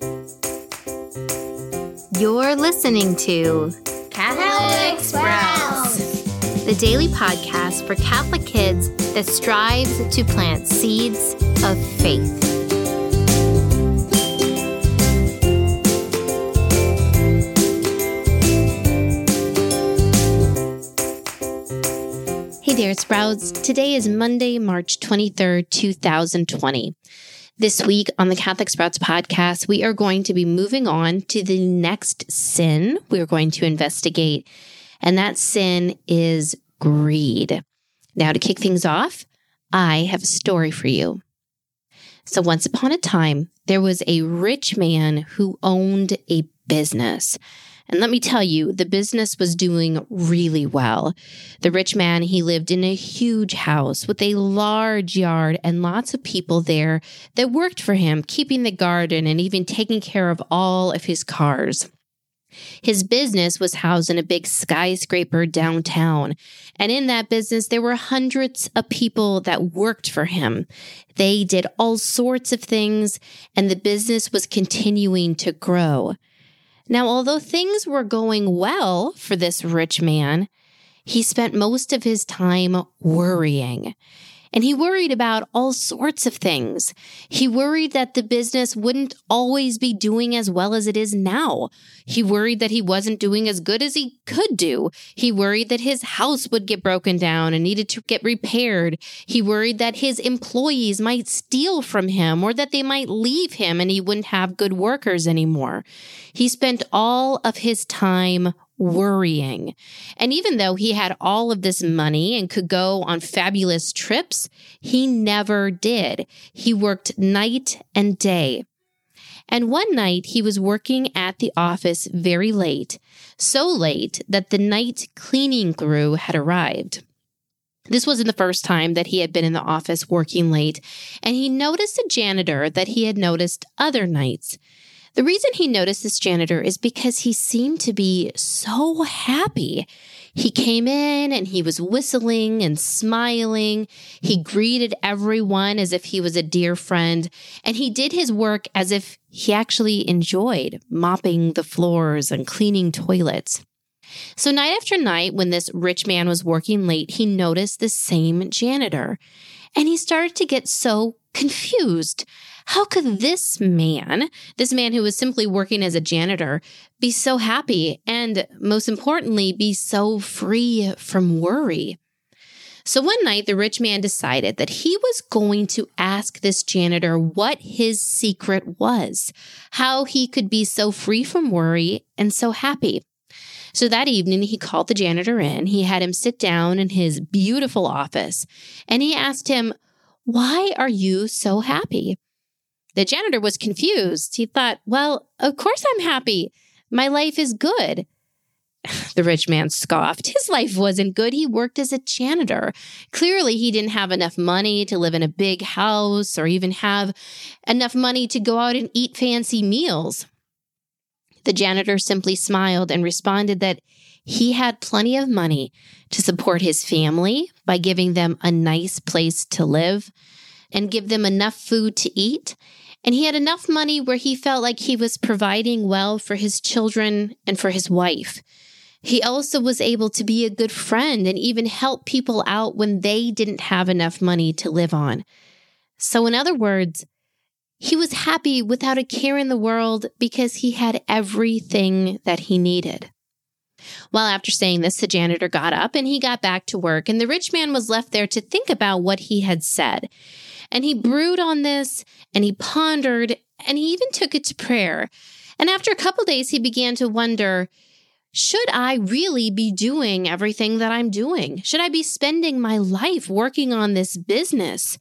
You're listening to Catholic Sprouts, the daily podcast for Catholic kids that strives to plant seeds of faith. Hey there, Sprouts. Today is Monday, March 23rd, 2020. This week on the Catholic Sprouts podcast, we are going to be moving on to the next sin we're going to investigate, and that sin is greed. Now, to kick things off, I have a story for you. So, once upon a time, there was a rich man who owned a business. And let me tell you, the business was doing really well. The rich man, he lived in a huge house with a large yard and lots of people there that worked for him, keeping the garden and even taking care of all of his cars. His business was housed in a big skyscraper downtown. And in that business, there were hundreds of people that worked for him. They did all sorts of things, and the business was continuing to grow. Now, although things were going well for this rich man, he spent most of his time worrying. And he worried about all sorts of things. He worried that the business wouldn't always be doing as well as it is now. He worried that he wasn't doing as good as he could do. He worried that his house would get broken down and needed to get repaired. He worried that his employees might steal from him or that they might leave him and he wouldn't have good workers anymore. He spent all of his time worrying. And even though he had all of this money and could go on fabulous trips, he never did. He worked night and day. And one night he was working at the office very late, so late that the night cleaning crew had arrived. This wasn't the first time that he had been in the office working late, and he noticed a janitor that he had noticed other nights. The reason he noticed this janitor is because he seemed to be so happy. He came in and he was whistling and smiling. He greeted everyone as if he was a dear friend, and he did his work as if he actually enjoyed mopping the floors and cleaning toilets. So, night after night, when this rich man was working late, he noticed the same janitor and he started to get so confused. How could this man, this man who was simply working as a janitor, be so happy and, most importantly, be so free from worry? So one night, the rich man decided that he was going to ask this janitor what his secret was, how he could be so free from worry and so happy. So that evening, he called the janitor in. He had him sit down in his beautiful office and he asked him, Why are you so happy? The janitor was confused. He thought, well, of course I'm happy. My life is good. The rich man scoffed. His life wasn't good. He worked as a janitor. Clearly, he didn't have enough money to live in a big house or even have enough money to go out and eat fancy meals. The janitor simply smiled and responded that he had plenty of money to support his family by giving them a nice place to live and give them enough food to eat and he had enough money where he felt like he was providing well for his children and for his wife. He also was able to be a good friend and even help people out when they didn't have enough money to live on. So, in other words, he was happy without a care in the world because he had everything that he needed. Well, after saying this, the janitor got up and he got back to work, and the rich man was left there to think about what he had said. And he brewed on this and he pondered and he even took it to prayer. And after a couple days, he began to wonder should I really be doing everything that I'm doing? Should I be spending my life working on this business?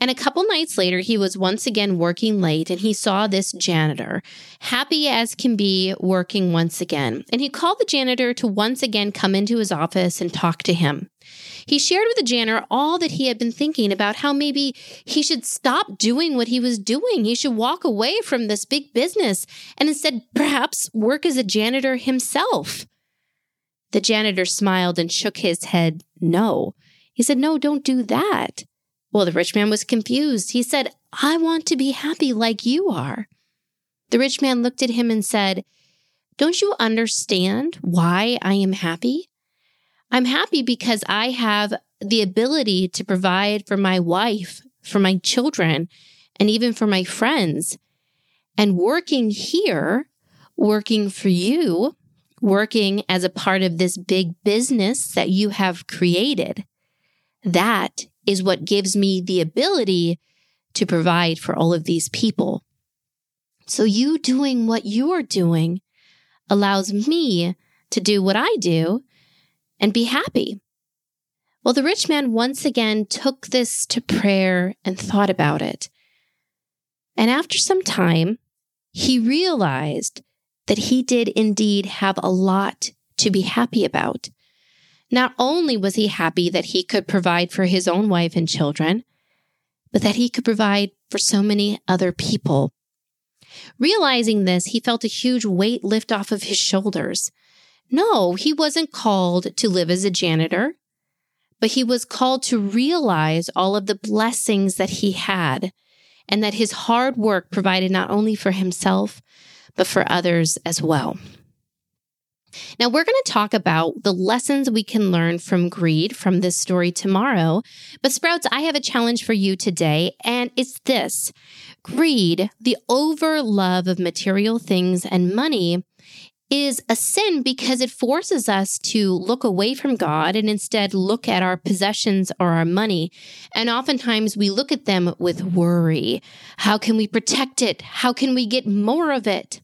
And a couple nights later, he was once again working late and he saw this janitor, happy as can be, working once again. And he called the janitor to once again come into his office and talk to him. He shared with the janitor all that he had been thinking about how maybe he should stop doing what he was doing. He should walk away from this big business and instead perhaps work as a janitor himself. The janitor smiled and shook his head no. He said, No, don't do that. Well, the rich man was confused. He said, I want to be happy like you are. The rich man looked at him and said, Don't you understand why I am happy? I'm happy because I have the ability to provide for my wife, for my children, and even for my friends. And working here, working for you, working as a part of this big business that you have created, that is what gives me the ability to provide for all of these people. So you doing what you're doing allows me to do what I do and be happy. Well, the rich man once again took this to prayer and thought about it. And after some time, he realized that he did indeed have a lot to be happy about. Not only was he happy that he could provide for his own wife and children, but that he could provide for so many other people. Realizing this, he felt a huge weight lift off of his shoulders. No, he wasn't called to live as a janitor, but he was called to realize all of the blessings that he had and that his hard work provided not only for himself, but for others as well. Now, we're going to talk about the lessons we can learn from greed from this story tomorrow. But, Sprouts, I have a challenge for you today, and it's this greed, the over love of material things and money, is a sin because it forces us to look away from God and instead look at our possessions or our money. And oftentimes we look at them with worry. How can we protect it? How can we get more of it?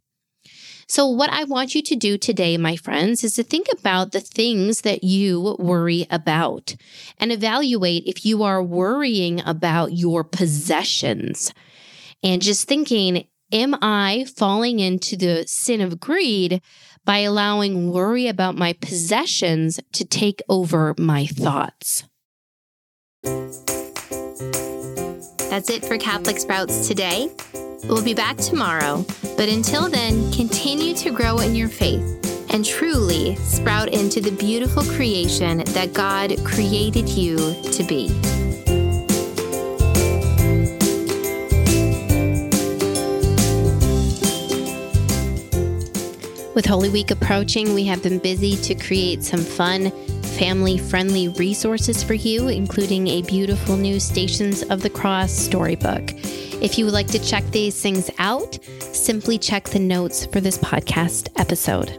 So, what I want you to do today, my friends, is to think about the things that you worry about and evaluate if you are worrying about your possessions and just thinking, am I falling into the sin of greed by allowing worry about my possessions to take over my thoughts? That's it for Catholic Sprouts today. We'll be back tomorrow, but until then, continue to grow in your faith and truly sprout into the beautiful creation that God created you to be. With Holy Week approaching, we have been busy to create some fun, family friendly resources for you, including a beautiful new Stations of the Cross storybook. If you would like to check these things out, simply check the notes for this podcast episode.